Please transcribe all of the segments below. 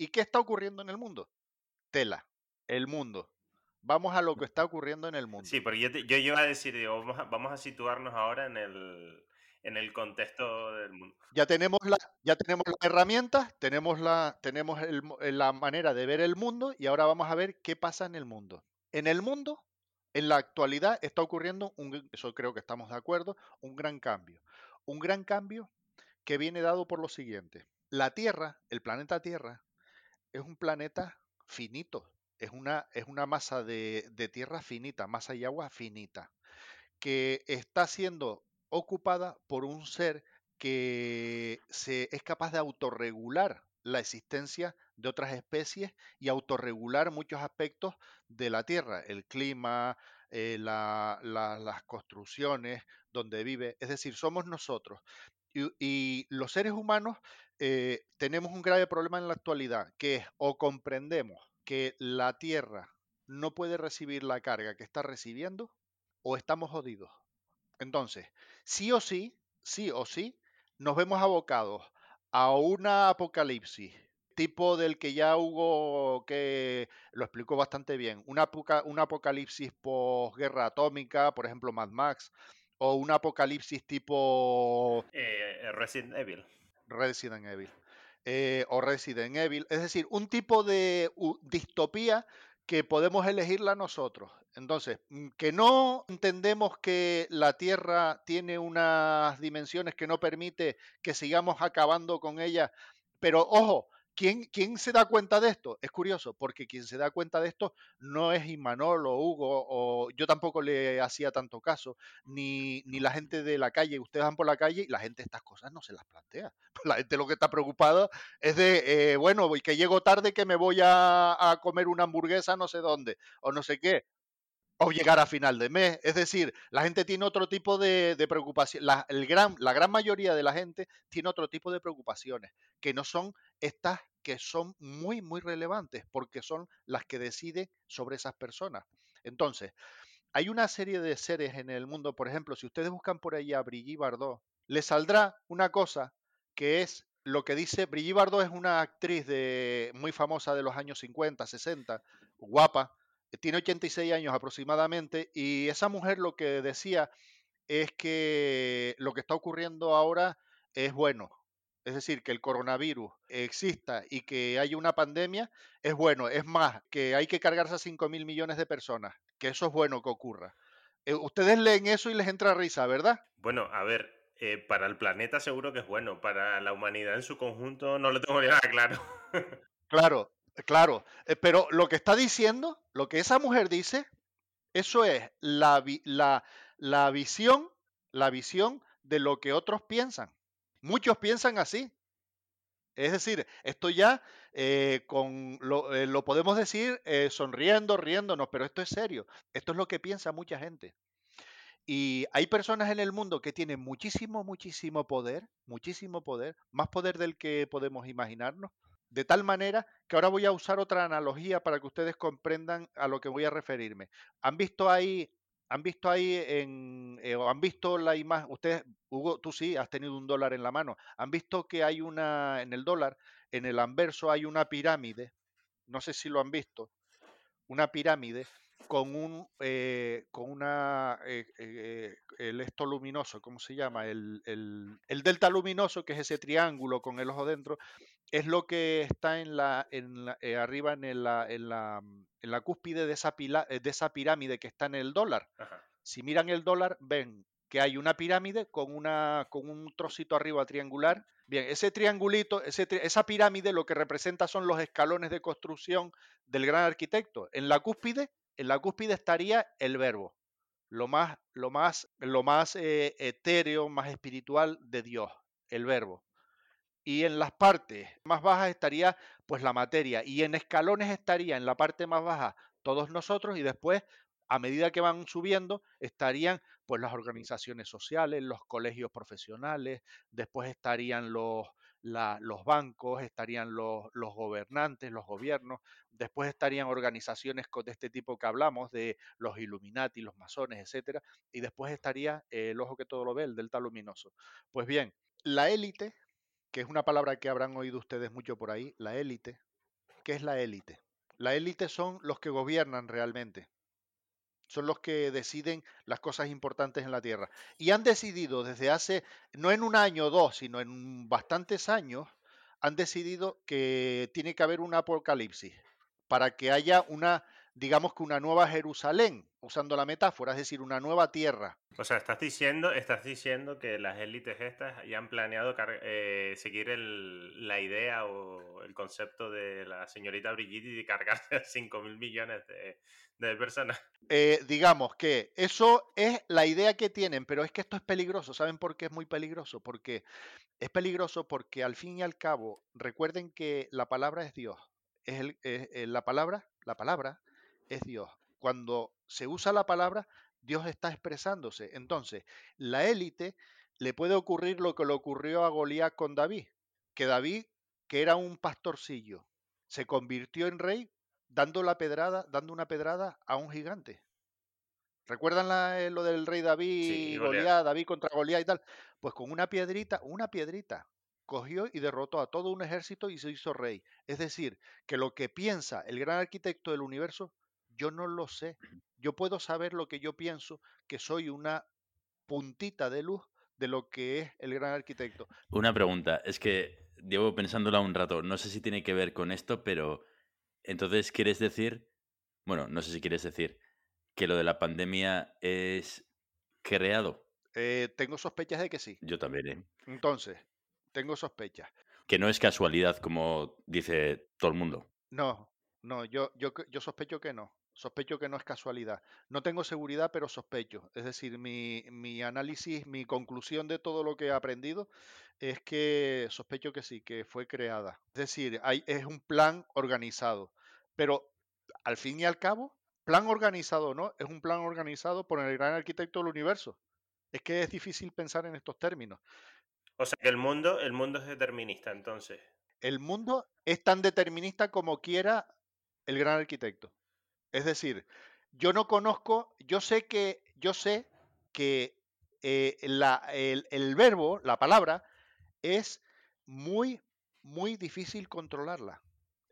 ¿Y qué está ocurriendo en el mundo? Tela, el mundo. Vamos a lo que está ocurriendo en el mundo. Sí, porque yo, yo iba a decir, digo, vamos, a, vamos a situarnos ahora en el, en el contexto del mundo. Ya tenemos, la, ya tenemos las herramientas, tenemos, la, tenemos el, la manera de ver el mundo y ahora vamos a ver qué pasa en el mundo. En el mundo, en la actualidad, está ocurriendo, un, eso creo que estamos de acuerdo, un gran cambio. Un gran cambio que viene dado por lo siguiente. La Tierra, el planeta Tierra, es un planeta finito, es una, es una masa de, de tierra finita, masa y agua finita, que está siendo ocupada por un ser que se, es capaz de autorregular la existencia de otras especies y autorregular muchos aspectos de la Tierra, el clima, eh, la, la, las construcciones donde vive. Es decir, somos nosotros. Y, los seres humanos eh, tenemos un grave problema en la actualidad, que es o comprendemos que la Tierra no puede recibir la carga que está recibiendo, o estamos jodidos. Entonces, sí o sí, sí o sí, nos vemos abocados a una apocalipsis tipo del que ya hubo, que lo explicó bastante bien, una, un apocalipsis posguerra atómica, por ejemplo Mad Max, o un apocalipsis tipo... Eh, Resident Evil. Resident Evil. Eh, o Resident Evil. Es decir, un tipo de distopía que podemos elegirla nosotros. Entonces, mm, que no entendemos que la Tierra tiene unas dimensiones que no permite que sigamos acabando con ella, pero ojo, ¿Quién, se da cuenta de esto? Es curioso, porque quien se da cuenta de esto no es Imanol o Hugo, o yo tampoco le hacía tanto caso, ni, ni la gente de la calle. Ustedes van por la calle y la gente estas cosas no se las plantea. La gente lo que está preocupada es de, eh, bueno, que llego tarde, que me voy a, a comer una hamburguesa no sé dónde, o no sé qué o llegar a final de mes. Es decir, la gente tiene otro tipo de, de preocupación. La, el gran, la gran mayoría de la gente tiene otro tipo de preocupaciones, que no son estas que son muy, muy relevantes, porque son las que deciden sobre esas personas. Entonces, hay una serie de seres en el mundo, por ejemplo, si ustedes buscan por ahí a Brigitte Bardot, les saldrá una cosa que es lo que dice, Brigitte Bardot es una actriz de, muy famosa de los años 50, 60, guapa, tiene 86 años aproximadamente, y esa mujer lo que decía es que lo que está ocurriendo ahora es bueno, es decir, que el coronavirus exista y que haya una pandemia, es bueno. Es más, que hay que cargarse a 5 mil millones de personas, que eso es bueno que ocurra. Eh, ustedes leen eso y les entra risa, ¿verdad? Bueno, a ver, eh, para el planeta seguro que es bueno, para la humanidad en su conjunto no lo tengo nada claro. claro, claro, eh, pero lo que está diciendo, lo que esa mujer dice, eso es la, la, la visión, la visión de lo que otros piensan. Muchos piensan así. Es decir, esto ya eh, con lo, eh, lo, podemos decir sonriendo, riéndonos, pero esto es serio. Esto es lo que piensa mucha gente. Y hay personas en el mundo que tienen muchísimo, muchísimo poder, muchísimo poder, más poder del que podemos imaginarnos, de tal manera que ahora voy a usar otra analogía para que ustedes comprendan a lo que voy a referirme. ¿Han visto ahí han visto ahí en, eh, han visto la imagen, ustedes, Hugo, tú sí, has tenido un dólar en la mano, han visto que hay una, en el dólar, en el anverso hay una pirámide, no sé si lo han visto, una pirámide con un, eh, con una, eh, eh, el esto luminoso, ¿cómo se llama? El, el, el, delta luminoso, que es ese triángulo con el ojo dentro, es lo que está en la, en la eh, arriba en la, en la, en la cúspide de esa, pila, de esa pirámide que está en el dólar. Ajá. Si miran el dólar, ven que hay una pirámide con, una, con un trocito arriba triangular. Bien, ese triangulito, ese, esa pirámide lo que representa son los escalones de construcción del gran arquitecto. En la cúspide, en la cúspide estaría el verbo, lo más, lo más, lo más eh, etéreo, más espiritual de Dios, el verbo. Y en las partes más bajas estaría pues la materia y en escalones estaría en la parte más baja todos nosotros y después a medida que van subiendo estarían pues las organizaciones sociales, los colegios profesionales, después estarían los, la, los bancos, estarían los, los, gobernantes, los gobiernos, después estarían organizaciones de este tipo que hablamos, de los Illuminati, los masones, etcétera, y después estaría el ojo que todo lo ve, el delta luminoso. Pues bien, la élite que es una palabra que habrán oído ustedes mucho por ahí, la élite, que es la élite. La élite son los que gobiernan realmente. Son los que deciden las cosas importantes en la Tierra. Y han decidido desde hace, no en un año o dos, sino en bastantes años, han decidido que tiene que haber un apocalipsis para que haya una, digamos que una nueva Jerusalén, usando la metáfora, es decir, una nueva tierra. O sea, estás diciendo, estás diciendo que las élites estas ya han planeado eh, seguir la idea o el concepto de la señorita Brigitte de cargarse a 5 mil millones de, personas. Eh, digamos que eso es la idea que tienen, pero es que esto es peligroso. ¿Saben por qué es muy peligroso? Porque es peligroso porque al fin y al cabo, recuerden que la palabra es Dios es, la palabra, la palabra es Dios. Cuando se usa la palabra, Dios está expresándose. Entonces, la élite le puede ocurrir lo que le ocurrió a Goliat con David, que David, que era un pastorcillo, se convirtió en rey dando la pedrada, dando una pedrada a un gigante. ¿Recuerdan eh, lo del rey David, y Goliat, David contra Goliat y tal? Pues con una piedrita, una piedrita, cogió y derrotó a todo un ejército y se hizo rey. Es decir, que lo que piensa el gran arquitecto del universo, yo no lo sé. Yo puedo saber lo que yo pienso, que soy una puntita de luz de lo que es el gran arquitecto. Una pregunta, es que llevo pensándola un rato, no sé si tiene que ver con esto, pero entonces quieres decir, bueno, no sé si quieres decir que lo de la pandemia es creado. Eh, tengo sospechas de que sí. Yo también. ¿eh? Entonces, tengo sospechas. Que no es casualidad, como dice todo el mundo. No, no, yo, yo, yo sospecho que no. Sospecho que no es casualidad. No tengo seguridad, pero sospecho. Es decir, mi, mi, análisis, mi conclusión de todo lo que he aprendido es que sospecho que sí, que fue creada. Es decir, hay, es un plan organizado. Pero al fin y al cabo, plan organizado no, es un plan organizado por el gran arquitecto del universo. Es que es difícil pensar en estos términos. O sea que el mundo, el mundo es determinista, entonces. El mundo es tan determinista como quiera el gran arquitecto. Es decir, yo no conozco, yo sé que, yo sé que eh, el, el verbo, la palabra, es muy, muy difícil controlarla.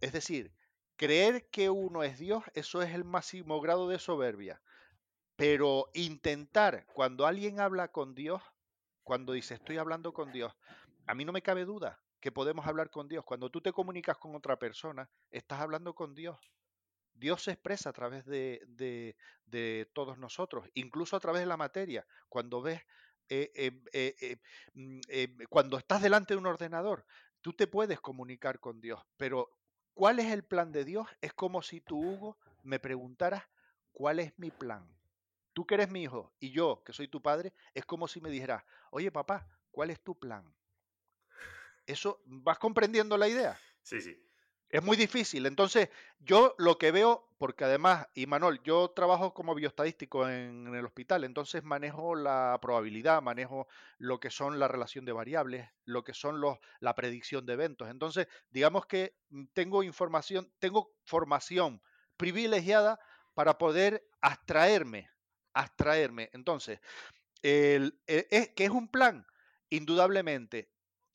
Es decir, creer que uno es Dios, eso es el máximo grado de soberbia. Pero intentar, cuando alguien habla con Dios, cuando dice estoy hablando con Dios, a mí no me cabe duda que podemos hablar con Dios. Cuando tú te comunicas con otra persona, estás hablando con Dios. Dios se expresa a través de, todos nosotros, incluso a través de la materia. Cuando ves, eh, eh, eh, mm, cuando estás delante de un ordenador, tú te puedes comunicar con Dios, pero ¿cuál es el plan de Dios? Es como si tú, Hugo, me preguntaras, ¿cuál es mi plan? Tú que eres mi hijo y yo que soy tu padre, es como si me dijeras, oye papá, ¿cuál es tu plan? Eso, ¿vas comprendiendo la idea? Sí, sí. Es muy difícil. Entonces, yo lo que veo, porque además, y Manuel, yo trabajo como bioestadístico en, el hospital, entonces manejo la probabilidad, manejo lo que son la relación de variables, lo que son los, la predicción de eventos. Entonces, digamos que mm, tengo información, tengo formación privilegiada para poder abstraerme abstraerme. Entonces, el, ¿qué es un plan? Indudablemente,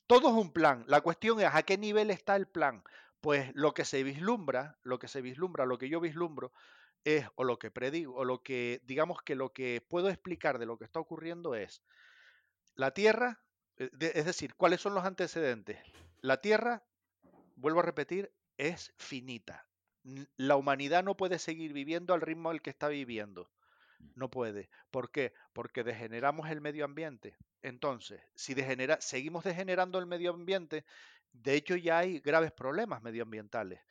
todo es un plan. La cuestión es a qué nivel está el plan. Pues lo que se vislumbra, lo que se vislumbra, lo que yo vislumbro, es, o lo que predigo, o lo que, digamos que lo que puedo explicar de lo que está ocurriendo es, la Tierra, eh, es decir, ¿cuáles son los antecedentes? La Tierra, vuelvo a repetir, es finita. La humanidad no puede seguir viviendo al ritmo al que está viviendo. No puede. ¿Por qué? Porque degeneramos el medio ambiente. Entonces, si degenera, seguimos degenerando el medio ambiente, de hecho ya hay graves problemas medioambientales.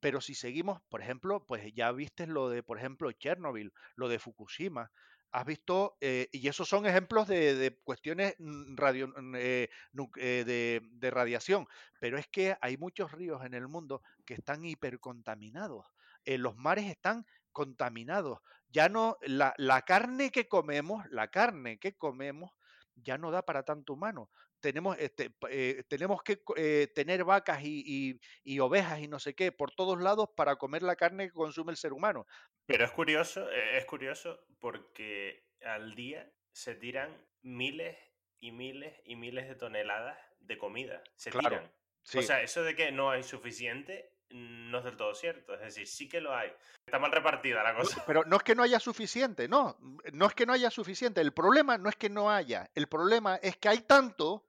Pero si seguimos, por ejemplo, pues ya viste lo de, por ejemplo, Chernobyl, lo de Fukushima, has visto, eh, y esos son ejemplos de, cuestiones mm, mm, eh, eh, de, radiación, pero es que hay muchos ríos en el mundo que están hipercontaminados. los mares están contaminados. Ya no, la, carne que comemos, la carne que comemos, ya no da para tanto humano. Tenemos, este, eh, tenemos que eh, tener vacas y, ovejas y no sé qué por todos lados para comer la carne que consume el ser humano. Pero es curioso, e, es curioso porque al día se tiran miles y miles y miles de toneladas de comida. Se tiran. O sea, eso de que no hay suficiente no es del todo cierto. Es decir, sí que lo hay. Está mal repartida la cosa. Pero no es que no haya suficiente, no. No es que no haya suficiente. El problema no es que no haya. El problema es que hay tanto,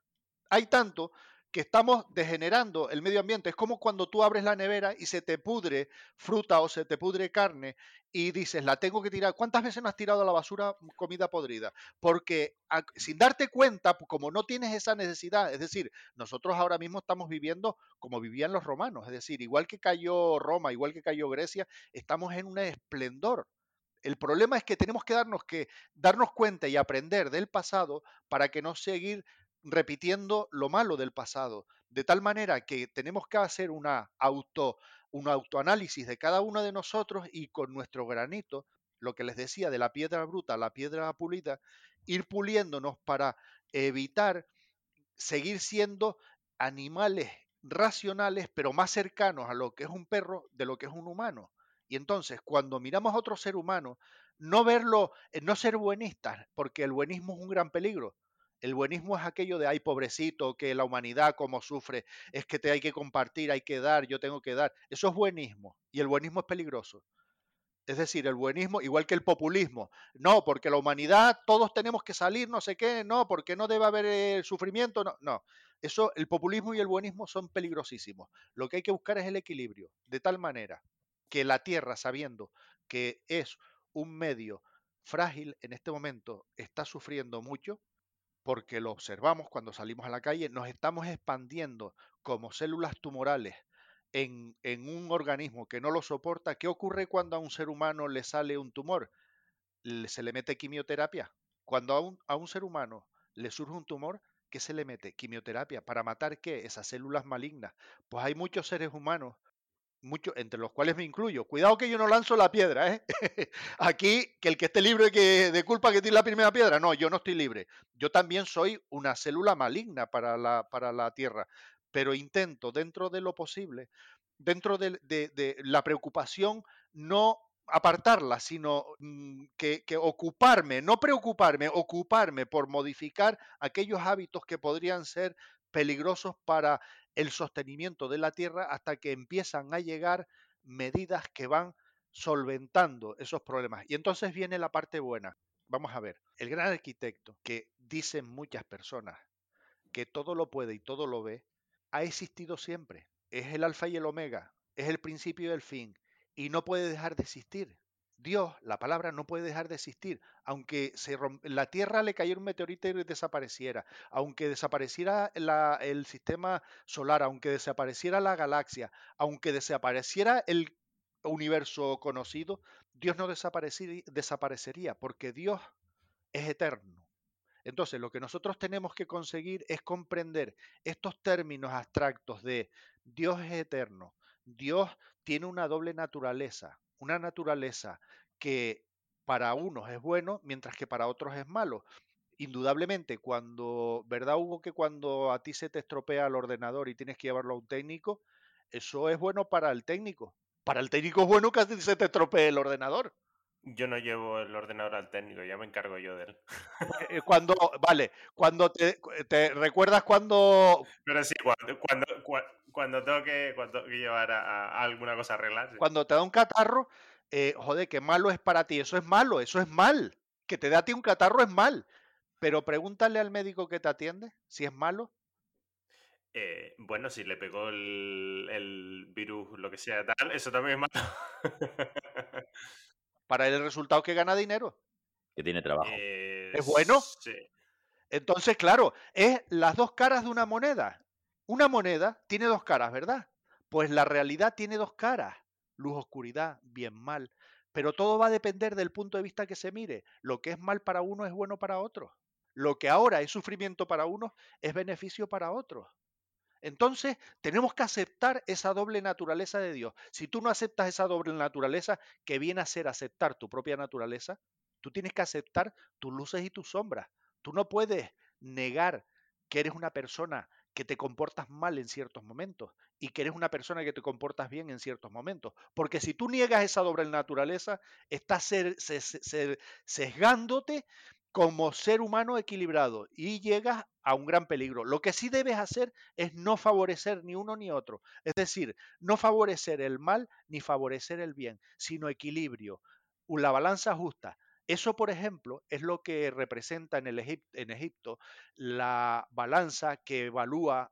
hay tanto que estamos degenerando el medio ambiente. Es como cuando tú abres la nevera y se te pudre fruta o se te pudre carne y dices, la tengo que tirar. ¿Cuántas veces no has tirado a la basura comida podrida? Porque sin darte cuenta, como no tienes esa necesidad, es decir, nosotros ahora mismo estamos viviendo como vivían los romanos, es decir, igual que cayó Roma, igual que cayó Grecia, estamos en un esplendor. El problema es que tenemos que darnos, que darnos cuenta y aprender del pasado para que no seguir repitiendo lo malo del pasado, de tal manera que tenemos que hacer una auto, un autoanálisis de cada uno de nosotros y con nuestro granito, lo que les decía de la piedra bruta a la piedra pulida, ir puliéndonos para evitar seguir siendo animales racionales, pero más cercanos a lo que es un perro de lo que es un humano. Y entonces, cuando miramos a otro ser humano, no verlo, eh, no ser buenistas, porque el buenismo es un gran peligro. El buenismo es aquello de, ay, pobrecito, que la humanidad como sufre, es que te hay que compartir, hay que dar, yo tengo que dar. Eso es buenismo y el buenismo es peligroso. Es decir, el buenismo, igual que el populismo. No, porque la humanidad, todos tenemos que salir, no sé qué, no, porque no debe haber el sufrimiento, no, no. Eso, el populismo y el buenismo son peligrosísimos. Lo que hay que buscar es el equilibrio, de tal manera que la Tierra, sabiendo que es un medio frágil en este momento, está sufriendo mucho, porque lo observamos cuando salimos a la calle, nos estamos expandiendo como células tumorales en, un organismo que no lo soporta. ¿Qué ocurre cuando a un ser humano le sale un tumor? Se le mete quimioterapia. Cuando a un, a un ser humano le surge un tumor, ¿qué se le mete? Quimioterapia. ¿Para matar qué? Esas células malignas. Pues hay muchos seres humanos muchos, entre los cuales me incluyo. Cuidado que yo no lanzo la piedra, ¿eh? Aquí, que el que esté libre que, de culpa que tire la primera piedra, no, yo no estoy libre. Yo también soy una célula maligna para la, para la Tierra, pero intento, dentro de lo posible, dentro de, de, la preocupación, no apartarla, sino mm, que, que, ocuparme, no preocuparme, ocuparme por modificar aquellos hábitos que podrían ser peligrosos para el sostenimiento de la tierra hasta que empiezan a llegar medidas que van solventando esos problemas. Y entonces viene la parte buena. Vamos a ver, el gran arquitecto que dicen muchas personas que todo lo puede y todo lo ve, ha existido siempre. Es el alfa y el omega, es el principio y el fin, y no puede dejar de existir. Dios, la palabra, no puede dejar de existir. Aunque se la Tierra le cayera un meteorito y desapareciera, aunque desapareciera el sistema solar, aunque desapareciera la galaxia, aunque desapareciera el universo conocido, Dios no desaparecería porque Dios es eterno. Entonces, lo que nosotros tenemos que conseguir es comprender estos términos abstractos de Dios es eterno, Dios tiene una doble naturaleza, una naturaleza que para unos es bueno, mientras que para otros es malo. Indudablemente, cuando, ¿verdad Hugo? Que cuando a ti se te estropea el ordenador y tienes que llevarlo a un técnico, eso es bueno para el técnico. Para el técnico es bueno que a ti se te estropee el ordenador. Yo no llevo el ordenador al técnico, ya me encargo yo de él. Eh, cuando, vale, cuando te, recuerdas cuando. Pero sí, cuando, cuando, cuando, tengo, que, cuando llevar a, alguna cosa a arreglar. Cuando te da un catarro, eh, joder, qué malo es para ti. Eso es malo, eso es mal. Que te da a ti un catarro es mal. Pero pregúntale al médico que te atiende si es malo. Eh, bueno, si le pegó el, el virus, lo que sea, tal, eso también es malo. para el resultado que gana dinero. Que tiene trabajo. ¿Es bueno? Sí. Entonces, claro, es las dos caras de una moneda. Una moneda tiene dos caras, ¿verdad? Pues la realidad tiene dos caras. Luz, oscuridad, bien, mal. Pero todo va a depender del punto de vista que se mire. Lo que es mal para uno es bueno para otro. Lo que ahora es sufrimiento para uno es beneficio para otros. Entonces, tenemos que aceptar esa doble naturaleza de Dios. Si tú no aceptas esa doble naturaleza, que viene a ser aceptar tu propia naturaleza, tú tienes que aceptar tus luces y tus sombras. Tú no puedes negar que eres una persona que te comportas mal en ciertos momentos y que eres una persona que te comportas bien en ciertos momentos. Porque si tú niegas esa doble naturaleza, estás sesgándote como ser humano equilibrado y llegas a un gran peligro. Lo que sí debes hacer es no favorecer ni uno ni otro. Es decir, no favorecer el mal ni favorecer el bien, sino equilibrio, la balanza justa. Eso, por ejemplo, es lo que representa en, Egipto la balanza que evalúa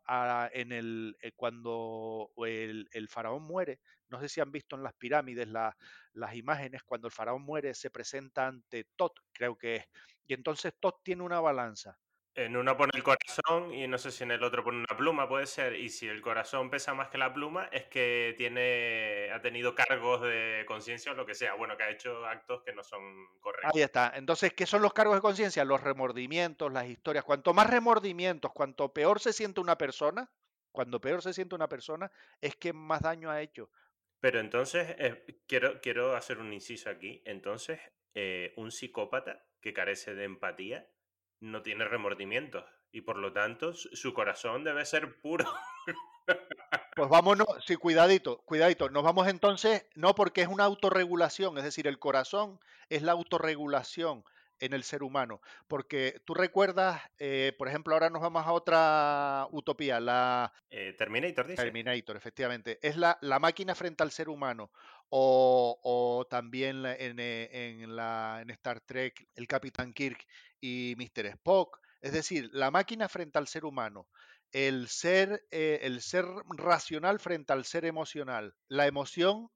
eh, cuando el, faraón muere. No sé si han visto en las pirámides las imágenes, cuando el faraón muere se presenta ante Tot, creo que es. Y entonces Tot tiene una balanza en una pone el corazón y no sé si en el otro pone una pluma, puede ser. Y si el corazón pesa más que la pluma, es que tiene, ha tenido cargos de conciencia o lo que sea. Bueno, que ha hecho actos que no son correctos. Ahí está. Entonces, ¿qué son los cargos de conciencia? Los remordimientos, las historias. Cuanto más remordimientos, cuanto peor se siente una persona, cuando peor se siente una persona, es que más daño ha hecho. Pero entonces, eh, quiero, quiero hacer un inciso aquí. Entonces, eh, un psicópata que carece de empatía no tiene remordimientos y por lo tanto su corazón debe ser puro. Pues vámonos, sí, cuidadito, cuidadito. Nos vamos entonces, no porque es una autorregulación, es decir, el corazón es la autorregulación en el ser humano. Porque tú recuerdas, eh, por ejemplo, ahora nos vamos a otra utopía, la... Eh, Terminator, dice. Terminator, efectivamente. Es la, la máquina frente al ser humano. O, también en, eh, en, la, en Star Trek, el Capitán Kirk y Mr. Spock. Es decir, la máquina frente al ser humano. El ser, el ser racional frente al ser emocional. La emoción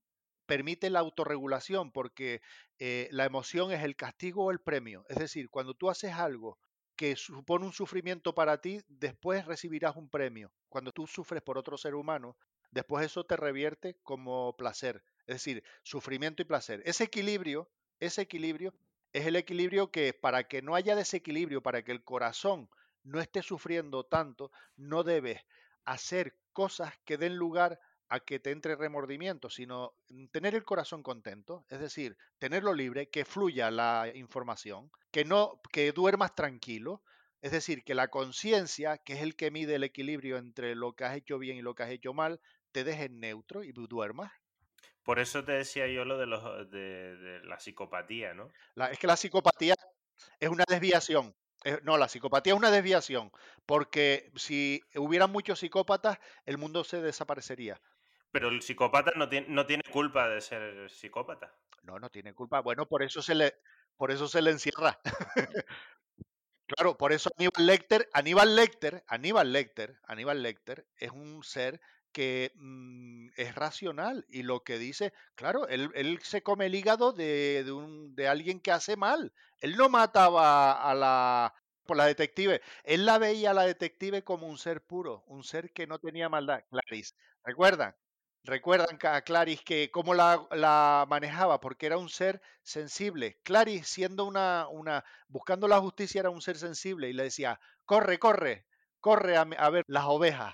permite la autorregulación porque eh, la emoción es el castigo o el premio. Es decir, cuando tú haces algo que supone un sufrimiento para ti, después recibirás un premio. Cuando tú sufres por otro ser humano, después eso te revierte como placer. Es decir, sufrimiento y placer. Ese equilibrio, ese equilibrio es el equilibrio que para que no haya desequilibrio, para que el corazón no esté sufriendo tanto, no debes hacer cosas que den lugar a que te entre remordimiento, sino mm, tener el corazón contento, es decir, tenerlo libre, que fluya la información, que no que duermas tranquilo, es decir, que la conciencia, que es el que mide el equilibrio entre lo que has hecho bien y lo que has hecho mal, te deje neutro y duermas. Por eso te decía yo lo de, los, de, la psicopatía, ¿no? es que la psicopatía es una desviación. No, la psicopatía es una desviación, porque si hubieran muchos psicópatas, el mundo se desaparecería. Pero el psicópata no tiene, no tiene culpa de ser psicópata. No, no tiene culpa. Bueno, por eso se le, por eso se le encierra. claro, por eso Aníbal Lecter, Aníbal Lecter, Aníbal Lecter, Aníbal Lecter es un ser que mm, es racional y lo que dice, claro, él, se come el hígado de, de, un, de alguien que hace mal. Él no mataba a la, por la detective. Él la veía a la detective como un ser puro, un ser que no tenía maldad. Clarice, ¿recuerdan? Recuerdan a Clarice que cómo la, manejaba, porque era un ser sensible. Clarice, siendo una, una, buscando la justicia, era un ser sensible y le decía, corre, corre, corre a, ver las ovejas.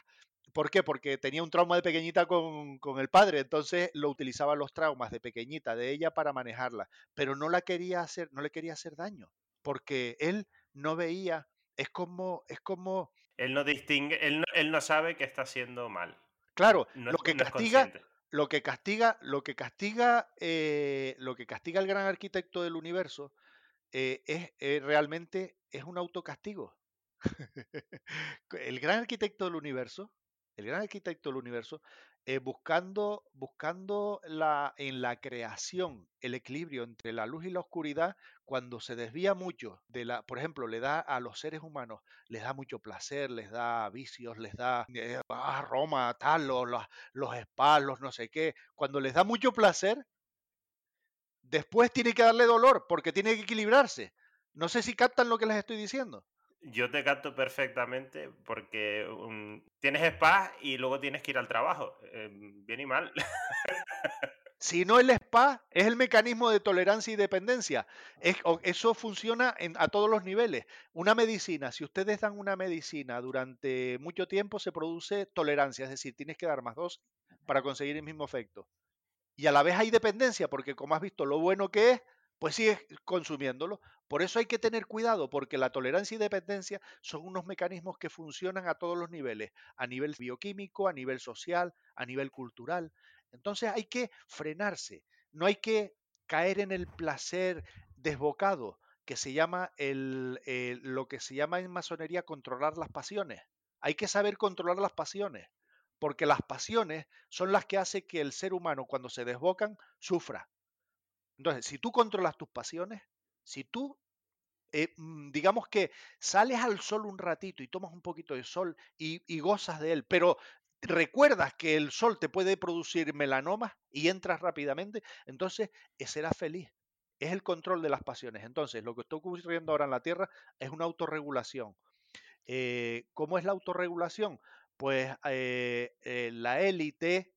¿Por qué? Porque tenía un trauma de pequeñita con, con, el padre, entonces lo utilizaba los traumas de pequeñita de ella para manejarla, pero no la quería hacer, no le quería hacer daño, porque él no veía, es como, es como. Él no distingue, él no, él no sabe que está haciendo mal. Claro, lo que castiga, lo que castiga, lo que castiga, eh, lo que castiga al gran arquitecto del universo eh, es eh, realmente es un autocastigo. el gran arquitecto del universo, el gran arquitecto del universo eh, buscando, buscando la, en la creación el equilibrio entre la luz y la oscuridad, cuando se desvía mucho de la, por ejemplo, le da a los seres humanos, les da mucho placer, les da vicios, les da eh, ah, Roma, tal, los, los, los no sé qué, cuando les da mucho placer, después tiene que darle dolor porque tiene que equilibrarse. No sé si captan lo que les estoy diciendo. Yo te capto perfectamente porque tienes spa y luego tienes que ir al trabajo. Eh, bien y mal. Si no el spa, es el mecanismo de tolerancia y dependencia. eso funciona a todos los niveles. Una medicina, si ustedes dan una medicina durante mucho tiempo, se produce tolerancia, es decir, tienes que dar más dos para conseguir el mismo efecto. Y a la vez hay dependencia, porque como has visto lo bueno que es, pues sigues consumiéndolo. Por eso hay que tener cuidado, porque la tolerancia y dependencia son unos mecanismos que funcionan a todos los niveles, a nivel bioquímico, a nivel social, a nivel cultural. Entonces hay que frenarse, no hay que caer en el placer desbocado, que se llama el, eh, lo que se llama en masonería controlar las pasiones. Hay que saber controlar las pasiones, porque las pasiones son las que hacen que el ser humano cuando se desbocan sufra. Entonces, si tú controlas tus pasiones, si tú eh, mm, digamos que sales al sol un ratito y tomas un poquito de sol y, gozas de él, pero recuerdas que el sol te puede producir melanomas y entras rápidamente, entonces eh, serás feliz. Es el control de las pasiones. Entonces, lo que está ocurriendo ahora en la Tierra es una autorregulación. Eh, ¿Cómo es la autorregulación? Pues la élite,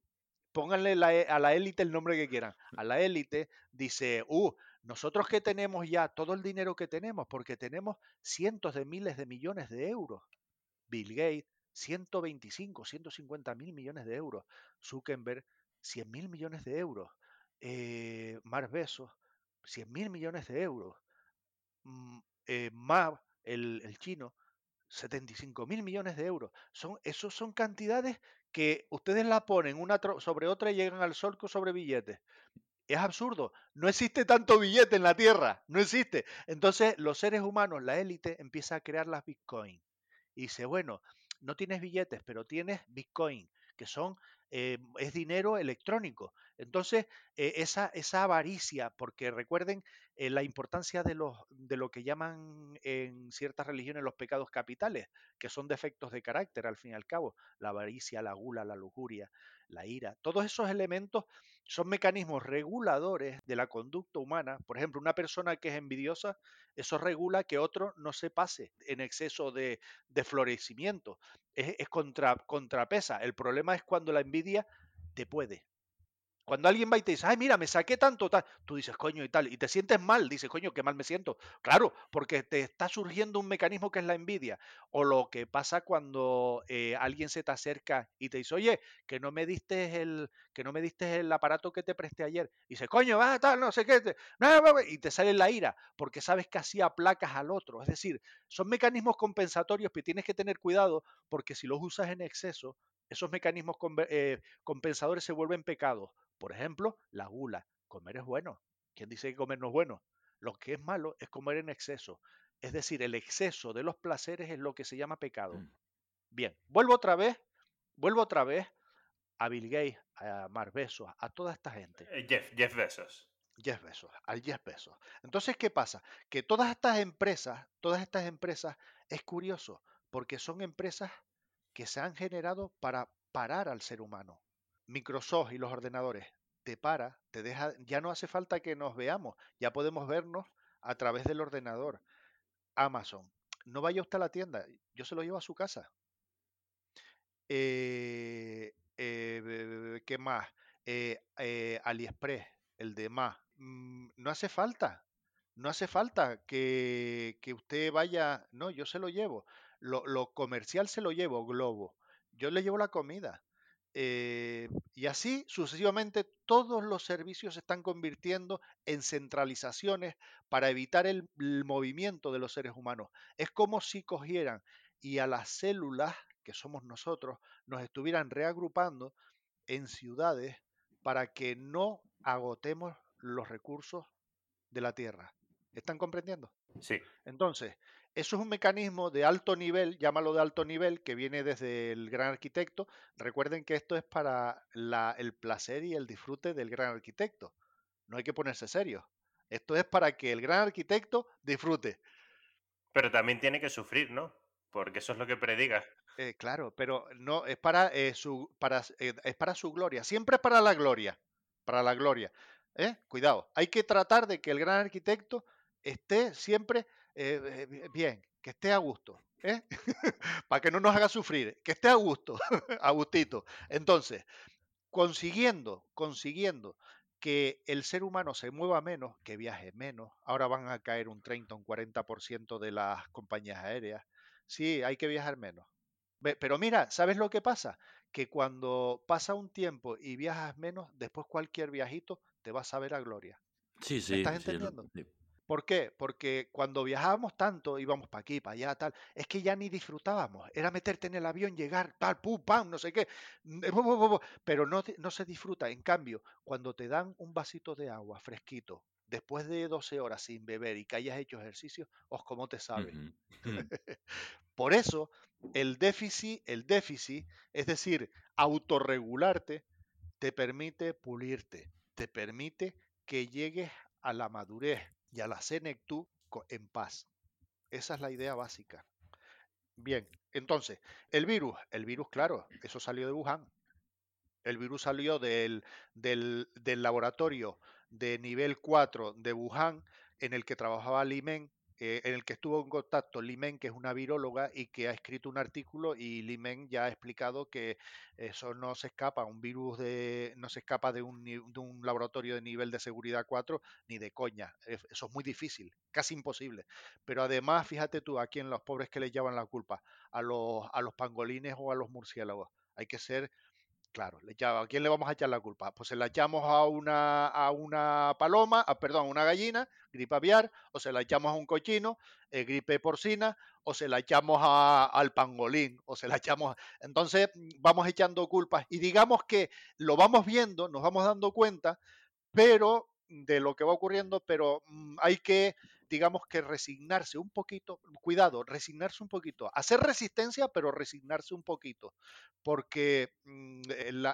pónganle la, e, a la élite el nombre que quieran, a la élite dice, uh, nosotros que tenemos ya todo el dinero que tenemos, porque tenemos cientos de miles de millones de euros. Bill Gates, 125, 150 mil millones de euros. Zuckerberg, 100 mil millones de euros. Eh, Mar Besos, 100 mil millones de euros. Mm, eh, Mab, el, el, chino, 75 mil millones de euros. Son, esos son cantidades que ustedes la ponen una sobre otra y llegan al sol sobre billetes. Es absurdo. No existe tanto billete en la Tierra. No existe. Entonces, los seres humanos, la élite, empieza a crear las Bitcoin. Y dice, bueno, no tienes billetes, pero tienes Bitcoin, que son eh, es dinero electrónico. Entonces, eh, esa, esa avaricia, porque recuerden eh, la importancia de, los, de lo que llaman en ciertas religiones los pecados capitales, que son defectos de carácter al fin y al cabo, la avaricia, la gula, la lujuria, la ira, todos esos elementos son mecanismos reguladores de la conducta humana. Por ejemplo, una persona que es envidiosa, eso regula que otro no se pase en exceso de, florecimiento. Es, es contra, contrapesa. El problema es cuando la envidia te puede. Cuando alguien va y te dice, ay, mira, me saqué tanto, tal, tú dices, coño, y tal, y te sientes mal, dices, coño, qué mal me siento. Claro, porque te está surgiendo un mecanismo que es la envidia. O lo que pasa cuando eh, alguien se te acerca y te dice, oye, que no me diste el, que no me diste el aparato que te presté ayer. Y dices, coño, va, tal, no sé qué, te... y te sale la ira, porque sabes que así aplacas al otro. Es decir, son mecanismos compensatorios que tienes que tener cuidado, porque si los usas en exceso, esos mecanismos eh, compensadores se vuelven pecados. Por ejemplo, la gula. Comer es bueno. ¿Quién dice que comer no es bueno? Lo que es malo es comer en exceso. Es decir, el exceso de los placeres es lo que se llama pecado. Mm. Bien, vuelvo otra vez, vuelvo otra vez a Bill Gates, a Mar Besos, a toda esta gente. Eh, Jeff, Jeff Bezos. Jeff Bezos, al Jeff Bezos. Entonces, ¿qué pasa? Que todas estas empresas, todas estas empresas, es curioso, porque son empresas que se han generado para parar al ser humano. Microsoft y los ordenadores te para, te deja, ya no hace falta que nos veamos, ya podemos vernos a través del ordenador. Amazon, no vaya usted a la tienda, yo se lo llevo a su casa. Eh, eh, ¿Qué más? Eh, AliExpress, el de más. Mm, no hace falta, no hace falta que, usted vaya, no, yo se lo llevo. Lo, comercial se lo llevo, Globo. Yo le llevo la comida. Eh, y así sucesivamente todos los servicios se están convirtiendo en centralizaciones para evitar el, el, movimiento de los seres humanos. Es como si cogieran y a las células, que somos nosotros, nos estuvieran reagrupando en ciudades para que no agotemos los recursos de la Tierra. ¿Están comprendiendo? Sí. Entonces, eso es un mecanismo de alto nivel, llámalo de alto nivel, que viene desde el gran arquitecto. Recuerden que esto es para la, el placer y el disfrute del gran arquitecto. No hay que ponerse serio. Esto es para que el gran arquitecto disfrute. Pero también tiene que sufrir, ¿no? Porque eso es lo que prediga. Eh, claro, pero no es para, eh, su, para, eh, es para su gloria. Siempre es para la gloria. Para la gloria. ¿eh? Cuidado. Hay que tratar de que el gran arquitecto esté siempre eh, bien, que esté a gusto, ¿eh? para que no nos haga sufrir, que esté a gusto, a gustito. Entonces, consiguiendo, consiguiendo que el ser humano se mueva menos, que viaje menos, ahora van a caer un 30, un 40% de las compañías aéreas, sí, hay que viajar menos. Pero mira, ¿sabes lo que pasa? Que cuando pasa un tiempo y viajas menos, después cualquier viajito te va a saber a gloria. Sí, sí. ¿Estás entendiendo? Sí, ¿Por qué? Porque cuando viajábamos tanto, íbamos para aquí, para allá, tal, es que ya ni disfrutábamos. Era meterte en el avión, llegar, tal, pum, pam, no sé qué. Mm, Pero no, no se disfruta. En cambio, cuando te dan un vasito de agua fresquito, después de 12 horas sin beber y que hayas hecho ejercicio, os cómo te sabe. Por eso, el déficit, el déficit, es decir, autorregularte, te permite pulirte, te permite que llegues a la madurez y a la senectud en paz. Esa es la idea básica. Bien, entonces, el virus, el virus, claro, eso salió de Wuhan. El virus salió del, del, del laboratorio de nivel 4 de Wuhan, en el que trabajaba Limen, eh, en el que estuvo en contacto Limen, que es una viróloga y que ha escrito un artículo y Limen ya ha explicado que eso no se escapa, un virus de, no se escapa de un, de un laboratorio de nivel de seguridad 4 ni de coña. Eso es muy difícil, casi imposible. Pero además, fíjate tú, a quién los pobres que le llevan la culpa, a los, a los pangolines o a los murciélagos. Hay que ser Claro, ¿a quién le vamos a echar la culpa? Pues se la echamos a una, a una paloma, a, perdón, a una gallina, gripe aviar, o se la echamos a un cochino, eh, gripe porcina, o se la echamos al pangolín, o se la echamos... Entonces vamos echando culpas y digamos que lo vamos viendo, nos vamos dando cuenta, pero de lo que va ocurriendo, pero mm, hay que digamos que resignarse un poquito, cuidado, resignarse un poquito, hacer resistencia, pero resignarse un poquito, porque mm,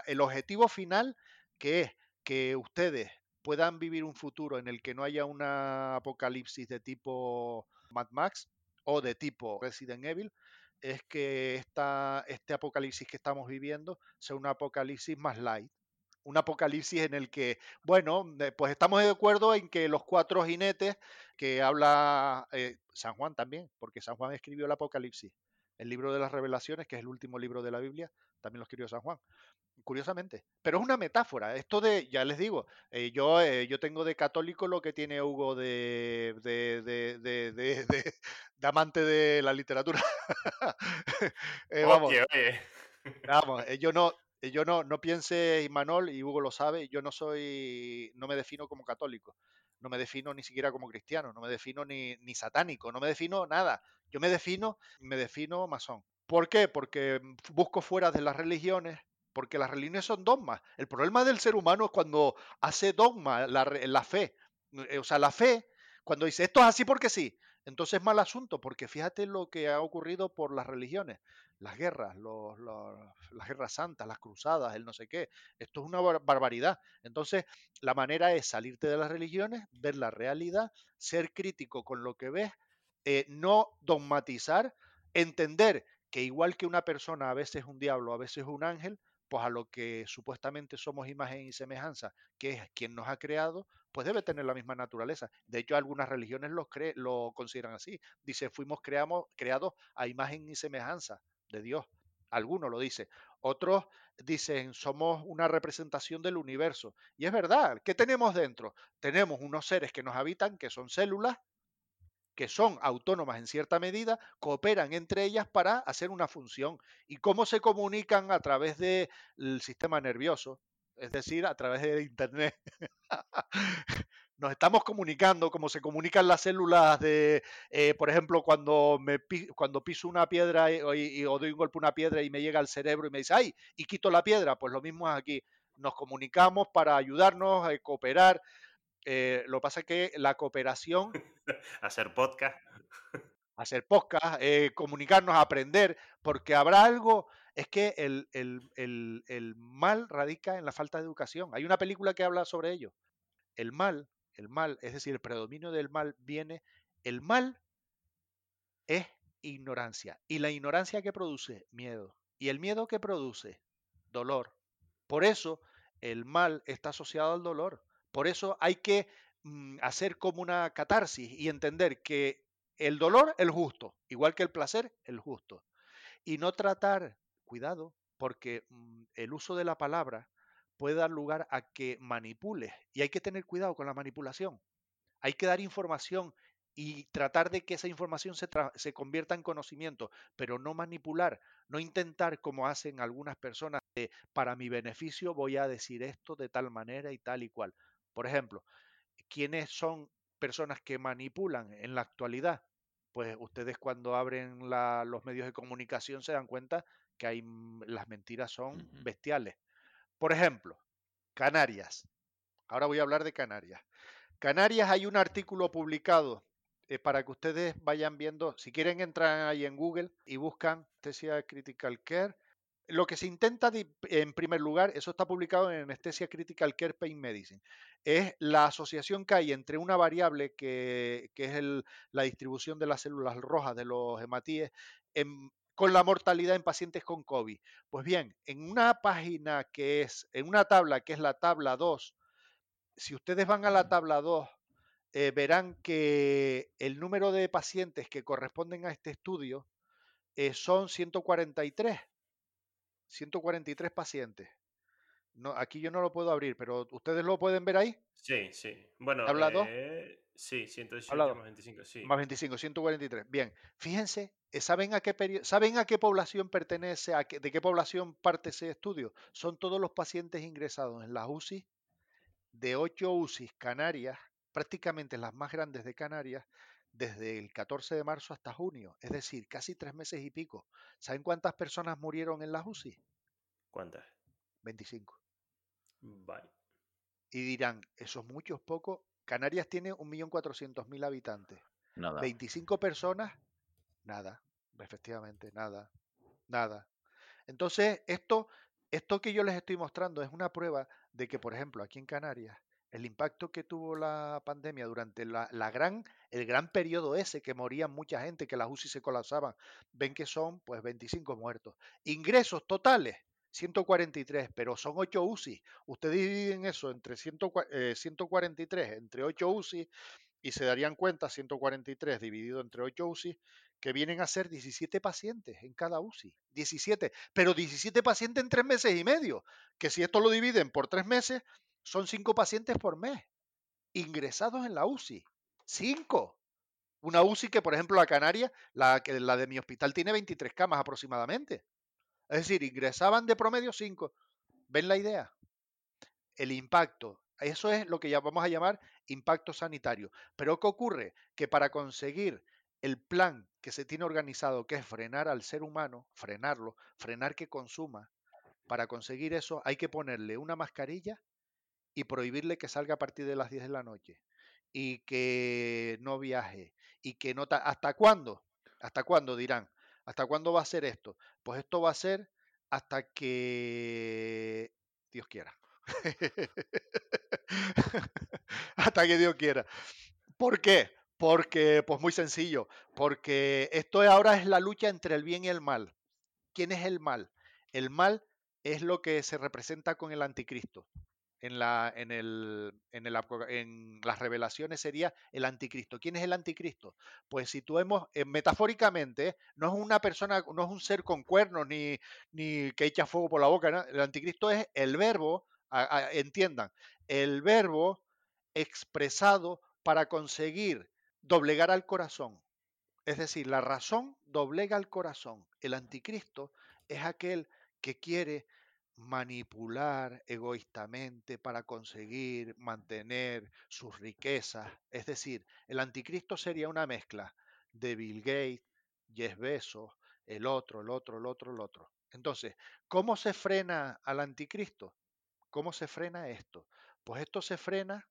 el, objetivo final, que es que ustedes puedan vivir un futuro en el que no haya una apocalipsis de tipo Mad Max o de tipo Resident Evil, es que esta, este apocalipsis que estamos viviendo sea un apocalipsis más light, un apocalipsis en el que, bueno, pues estamos de acuerdo en que los cuatro jinetes que habla eh, San Juan también, porque San Juan escribió el Apocalipsis, el libro de las revelaciones, que es el último libro de la Biblia, también lo escribió San Juan. Curiosamente, pero es una metáfora. Esto de, ya les digo, eh, yo, eh, yo tengo de católico lo que tiene Hugo de, de, de, de amante de la literatura. vamos, vamos yo no, yo no, no piense, Imanol, y Hugo lo sabe, yo no soy, no me defino como católico, no me defino ni siquiera como cristiano, no me defino ni, ni satánico, no me defino nada. Yo me defino, me defino masón. ¿Por qué? Porque busco fuera de las religiones, porque las religiones son dogmas. El problema del ser humano es cuando hace dogma la, la fe. Eh, o sea, la fe, cuando dice esto es así porque sí, entonces es mal asunto, porque fíjate lo que ha ocurrido por las religiones las guerras, las guerras santas, las cruzadas, el no sé qué. Esto es una barbaridad. Entonces, la manera es salirte de las religiones, ver la realidad, ser crítico con lo que ves, eh, no dogmatizar, entender que igual que una persona a veces es un diablo, a veces es un ángel, pues a lo que supuestamente somos imagen y semejanza, que es quien nos ha creado, pues debe tener la misma naturaleza. De hecho, algunas religiones lo, lo consideran así. Dice, fuimos creamos, creados a imagen y semejanza de Dios. Algunos lo dicen. Otros dicen, somos una representación del universo. Y es verdad, ¿qué tenemos dentro? Tenemos unos seres que nos habitan, que son células, que son autónomas en cierta medida, cooperan entre ellas para hacer una función. ¿Y cómo se comunican a través del sistema nervioso? Es decir, a través de Internet. nos estamos comunicando como se comunican las células de, eh, por ejemplo, cuando, me, cuando piso una piedra y, o doy un golpe a una piedra y me llega al cerebro y me dice, ay, y quito la piedra, pues lo mismo es aquí. Nos comunicamos para ayudarnos a cooperar. Eh, lo que pasa es que la cooperación... hacer podcast. hacer podcast, eh, comunicarnos, aprender, porque habrá algo, es que el, el mal radica en la falta de educación. Hay una película que habla sobre ello. El mal el mal, es decir, el predominio del mal viene, el mal es ignorancia. ¿Y la ignorancia que produce? Miedo. ¿Y el miedo que produce? Dolor. Por eso el mal está asociado al dolor. Por eso hay que mm, hacer como una catarsis y entender que el dolor, el justo, igual que el placer, el justo. Y no tratar, cuidado, porque mm, el uso de la palabra puede dar lugar a que manipule. Y hay que tener cuidado con la manipulación. Hay que dar información y tratar de que esa información se, se, convierta en conocimiento, pero no manipular, no intentar como hacen algunas personas de para mi beneficio voy a decir esto de tal manera y tal y cual. Por ejemplo, ¿quiénes son personas que manipulan en la actualidad? Pues ustedes cuando abren los medios de comunicación se dan cuenta que hay, mm, las mentiras son bestiales. Por ejemplo, Canarias. Ahora voy a hablar de Canarias. Canarias hay un artículo publicado eh, para que ustedes vayan viendo, si quieren entrar ahí en Google y buscan anestesia critical care. Lo que se intenta en primer lugar, eso está publicado en Anestesia Critical Care Pain Medicine, es la asociación que hay entre una variable que, es la distribución de las células rojas de los hematíes con la mortalidad en pacientes con COVID. Pues bien, en una página que es, en una tabla que es la tabla 2, si ustedes van a la tabla 2 eh, verán que el número de pacientes que corresponden a este estudio eh, son 143. 143 pacientes. No, aquí yo no lo puedo abrir, pero ¿ustedes lo pueden ver ahí? Sí, sí. Bueno, ¿Hablado? Eh, sí, 118 más 25, sí. Más 25, 143. Bien, fíjense, ¿saben a qué, ¿saben a qué población pertenece, a de qué población parte ese estudio? Son todos los pacientes ingresados en la UCI de 8 UCI Canarias prácticamente las más grandes de Canarias desde el 14 de marzo hasta junio, es decir, casi tres meses y pico. ¿Saben cuántas personas murieron en la UCI? ¿Cuántas? 25. Vale. Y dirán, ¿eso es mucho, es poco? Canarias tiene 1.400.000 habitantes. Nada. 25 personas, nada. Efectivamente, nada. Nada. Entonces, esto, esto que yo les estoy mostrando es una prueba de que, por ejemplo, aquí en Canarias, el impacto que tuvo la pandemia durante la, gran, el gran periodo ese que morían mucha gente, que las UCI se colapsaban, ven que son pues 25 muertos. Ingresos totales, 143, pero son 8 UCI. Ustedes dividen eso entre 143, eh, entre 8 UCI, y se darían cuenta, 143 dividido entre 8 UCI, que vienen a ser 17 pacientes en cada UCI. 17, pero 17 pacientes en tres meses y medio, que si esto lo dividen por tres meses, son cinco pacientes por mes ingresados en la UCI. Cinco. Una UCI que, por ejemplo, la Canaria, la, la de mi hospital tiene 23 camas aproximadamente. Es decir, ingresaban de promedio cinco. ¿Ven la idea? El impacto. Eso es lo que vamos a llamar impacto sanitario. Pero ¿qué ocurre? Que para conseguir el plan que se tiene organizado, que es frenar al ser humano, frenarlo, frenar que consuma, para conseguir eso hay que ponerle una mascarilla y prohibirle que salga a partir de las 10 de la noche y que no viaje y que no... ¿Hasta cuándo? ¿Hasta cuándo dirán? ¿Hasta cuándo va a ser esto? Pues esto va a ser hasta que Dios quiera. hasta que Dios quiera. ¿Por qué? Porque, pues muy sencillo, porque esto ahora es la lucha entre el bien y el mal. ¿Quién es el mal? El mal es lo que se representa con el anticristo en, las revelaciones sería el anticristo. ¿Quién es el anticristo? Pues si tú hemos, eh, metafóricamente, no es una persona, no es un ser con cuernos ni, ni que echa fuego por la boca. El anticristo es el verbo, entiendan, el verbo expresado para conseguir doblegar al corazón. Es decir, la razón doblega al corazón. El anticristo es aquel que quiere manipular egoístamente para conseguir mantener sus riquezas. Es decir, el anticristo sería una mezcla de Bill Gates, Jeff Bezos, el otro, el otro, el otro, el otro. Entonces, ¿cómo se frena al anticristo? ¿Cómo se frena esto? Pues esto se frena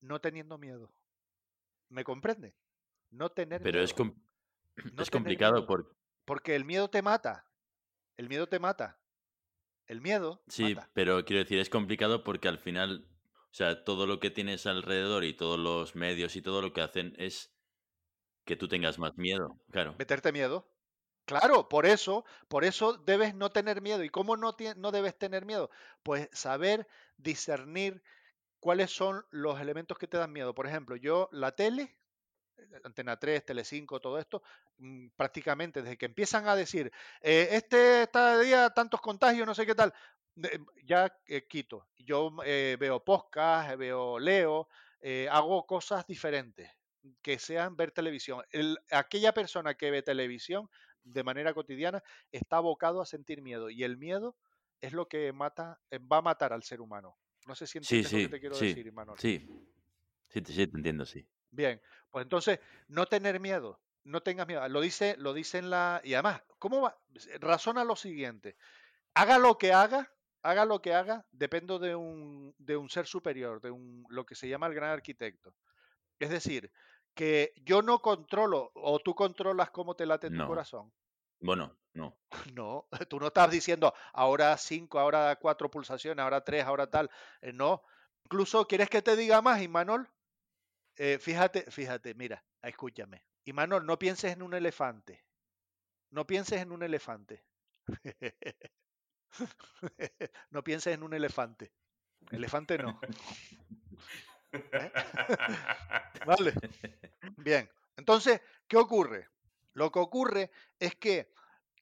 no teniendo miedo. ¿Me comprende? No tener Pero miedo. es, es complicado porque el miedo te mata. El miedo te mata. El miedo. Sí, pero quiero decir, es complicado porque al final, o sea, todo lo que tienes alrededor y todos los medios y todo lo que hacen es que tú tengas más miedo, claro. Meterte miedo. Claro, por eso, por eso debes no tener miedo. ¿Y cómo no, no debes tener miedo? Pues saber discernir cuáles son los elementos que te dan miedo. Por ejemplo, yo la tele, Antena 3, Tele5, todo esto, mm, prácticamente desde que empiezan a decir, eh, este está día tantos contagios, no sé qué tal, ya eh, quito. Yo eh, veo podcast, veo, leo, hago cosas diferentes que sean ver televisión. aquella persona que ve televisión de manera cotidiana está abocado a sentir miedo y el miedo es lo que mata, va a matar al ser humano. No sé si entiendes lo que te quiero decir, Manuel. Sí, sí, sí, te entiendo, sí. Bien, pues entonces, no tener miedo, no tengas miedo. Lo dice, lo dice en la. Y además, ¿cómo va? Razona lo siguiente. Haga lo que haga, haga lo que haga, dependo de un, de un ser superior, de un, lo que se llama el gran arquitecto. Es decir, que yo no controlo o tú controlas cómo te late tu corazón. Bueno, no. No, tú no estás diciendo ahora cinco, ahora cuatro pulsaciones, ahora tres, ahora tal. Eh, no. Incluso, ¿quieres que te diga más, Imanol? Eh, fíjate, fíjate, mira, escúchame. Imanol, no pienses en un elefante. No pienses en un elefante. no pienses en un elefante. Elefante no. ¿Eh? Vale. Bien. Entonces, ¿qué ocurre? Lo que ocurre es que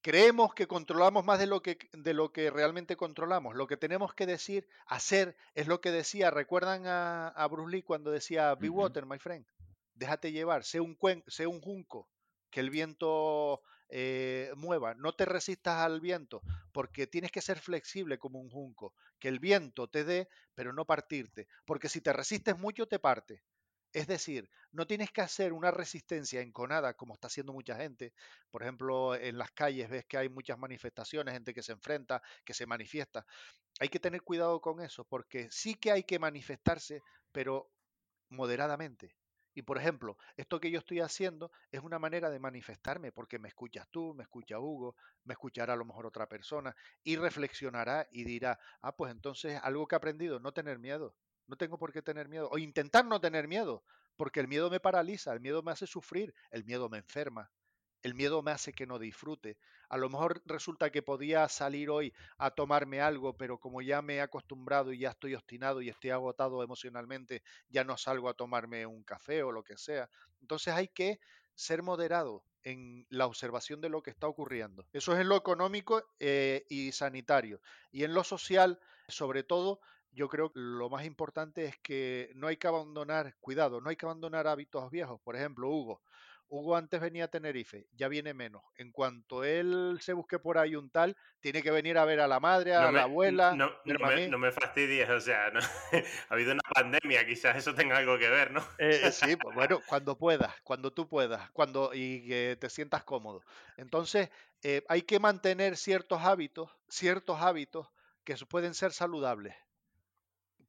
creemos que controlamos más de lo que, de lo que realmente controlamos. Lo que tenemos que decir, hacer, es lo que decía. ¿Recuerdan a, a Bruce Lee cuando decía, be water, my friend? Déjate llevar, sé un, cuen- sé un junco, que el viento eh, mueva. No te resistas al viento, porque tienes que ser flexible como un junco. Que el viento te dé, pero no partirte. Porque si te resistes mucho, te parte. Es decir, no tienes que hacer una resistencia enconada como está haciendo mucha gente. Por ejemplo, en las calles ves que hay muchas manifestaciones, gente que se enfrenta, que se manifiesta. Hay que tener cuidado con eso, porque sí que hay que manifestarse, pero moderadamente. Y por ejemplo, esto que yo estoy haciendo es una manera de manifestarme, porque me escuchas tú, me escucha Hugo, me escuchará a lo mejor otra persona y reflexionará y dirá, ah, pues entonces algo que he aprendido, no tener miedo. No tengo por qué tener miedo. O intentar no tener miedo, porque el miedo me paraliza, el miedo me hace sufrir, el miedo me enferma, el miedo me hace que no disfrute. A lo mejor resulta que podía salir hoy a tomarme algo, pero como ya me he acostumbrado y ya estoy obstinado y estoy agotado emocionalmente, ya no salgo a tomarme un café o lo que sea. Entonces hay que ser moderado en la observación de lo que está ocurriendo. Eso es en lo económico eh, y sanitario. Y en lo social, sobre todo, yo creo que lo más importante es que no hay que abandonar, cuidado, no hay que abandonar hábitos viejos. Por ejemplo, Hugo. Hugo antes venía a Tenerife, ya viene menos. En cuanto él se busque por ahí un tal, tiene que venir a ver a la madre, a No me, la abuela, no, me, mí. no me fastidies, o sea, no- ha habido una pandemia, quizás eso tenga algo que ver, ¿no? Eh, sí, pues bueno, cuando puedas, cuando tú puedas, cuando y que te sientas cómodo. Entonces, eh, hay que mantener ciertos hábitos, ciertos hábitos que pueden ser saludables.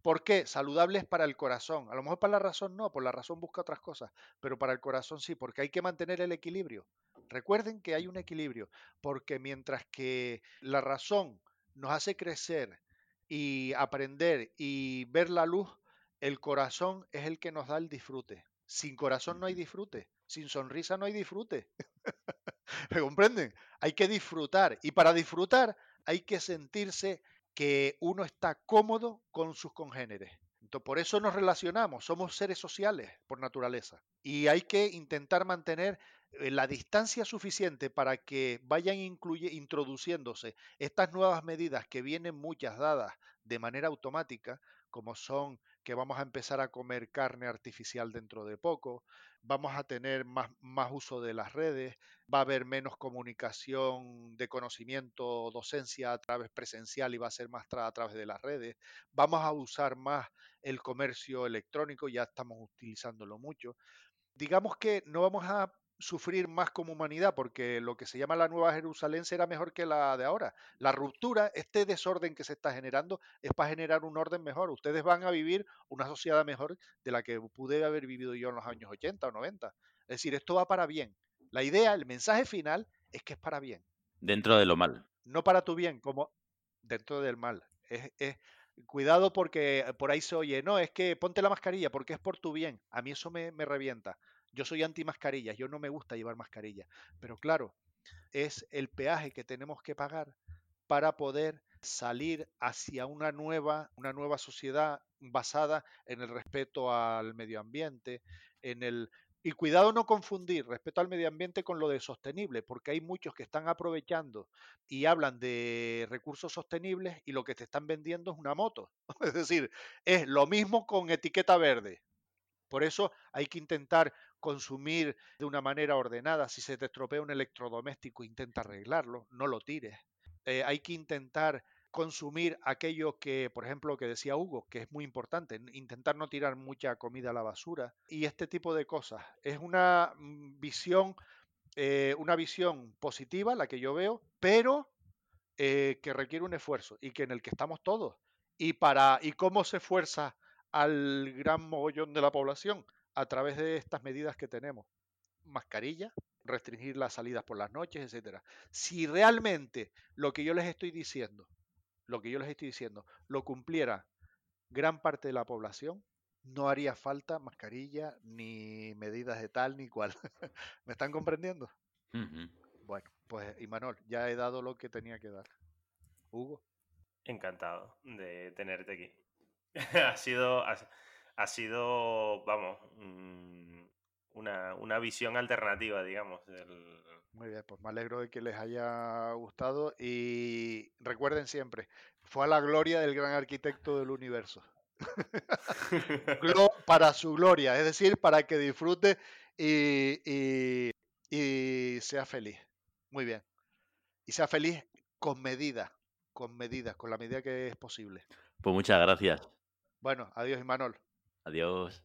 ¿Por qué? Saludables para el corazón. A lo mejor para la razón no, por la razón busca otras cosas, pero para el corazón sí, porque hay que mantener el equilibrio. Recuerden que hay un equilibrio, porque mientras que la razón nos hace crecer y aprender y ver la luz, el corazón es el que nos da el disfrute. Sin corazón no hay disfrute, sin sonrisa no hay disfrute. ¿Me comprenden? Hay que disfrutar y para disfrutar hay que sentirse que uno está cómodo con sus congéneres. Entonces, por eso nos relacionamos, somos seres sociales por naturaleza. Y hay que intentar mantener eh, la distancia suficiente para que vayan incluye, introduciéndose estas nuevas medidas que vienen muchas dadas de manera automática, como son que vamos a empezar a comer carne artificial dentro de poco, vamos a tener más, más uso de las redes, va a haber menos comunicación de conocimiento, docencia a través presencial y va a ser más a través de las redes. Vamos a usar más el comercio electrónico, ya estamos utilizándolo mucho. Digamos que no vamos a sufrir más como humanidad porque lo que se llama la Nueva Jerusalén será mejor que la de ahora. La ruptura, este desorden que se está generando es para generar un orden mejor. Ustedes van a vivir una sociedad mejor de la que pude haber vivido yo en los años 80 o 90. Es decir, esto va para bien. La idea, el mensaje final es que es para bien, Dentro de lo mal. no para tu bien, como dentro del mal. Es, es- cuidado porque por ahí se oye, no, es que ponte la mascarilla porque es por tu bien. A mí eso me, me revienta. Yo soy anti mascarillas, yo no me gusta llevar mascarilla. Pero claro, es el peaje que tenemos que pagar para poder salir hacia una nueva, una nueva sociedad basada en el respeto al medio ambiente, en el y cuidado no confundir respeto al medio ambiente con lo de sostenible, porque hay muchos que están aprovechando y hablan de recursos sostenibles y lo que te están vendiendo es una moto. Es decir, es lo mismo con etiqueta verde. Por eso hay que intentar consumir de una manera ordenada. Si se te estropea un electrodoméstico, intenta arreglarlo, no lo tires. Eh, hay que intentar consumir aquello que, por ejemplo, lo que decía Hugo, que es muy importante, intentar no tirar mucha comida a la basura y este tipo de cosas. Es una mm, visión, eh, una visión positiva la que yo veo, pero eh, que requiere un esfuerzo y que en el que estamos todos. Y, para, ¿Y cómo se esfuerza al gran mogollón de la población? A través de estas medidas que tenemos. Mascarilla, restringir las salidas por las noches, etcétera. Si realmente lo que yo les estoy diciendo, lo que yo les estoy diciendo, lo cumpliera gran parte de la población, no haría falta mascarilla ni medidas de tal ni cual. ¿Me están comprendiendo? Bueno, pues Imanol, ya he dado lo que tenía que dar. Hugo. Encantado de tenerte aquí. ha sido, ha, sido, vamos, mm, una, una, visión alternativa, digamos. Muy bien, pues me alegro de que les haya gustado y recuerden siempre, fue a la gloria del gran arquitecto del universo. para su gloria, es decir, para que disfrute y, y, sea feliz. Muy bien. Y sea feliz con medida, con medidas, con la medida que es posible. Pues muchas gracias. Bueno, adiós, Imanol. Adiós.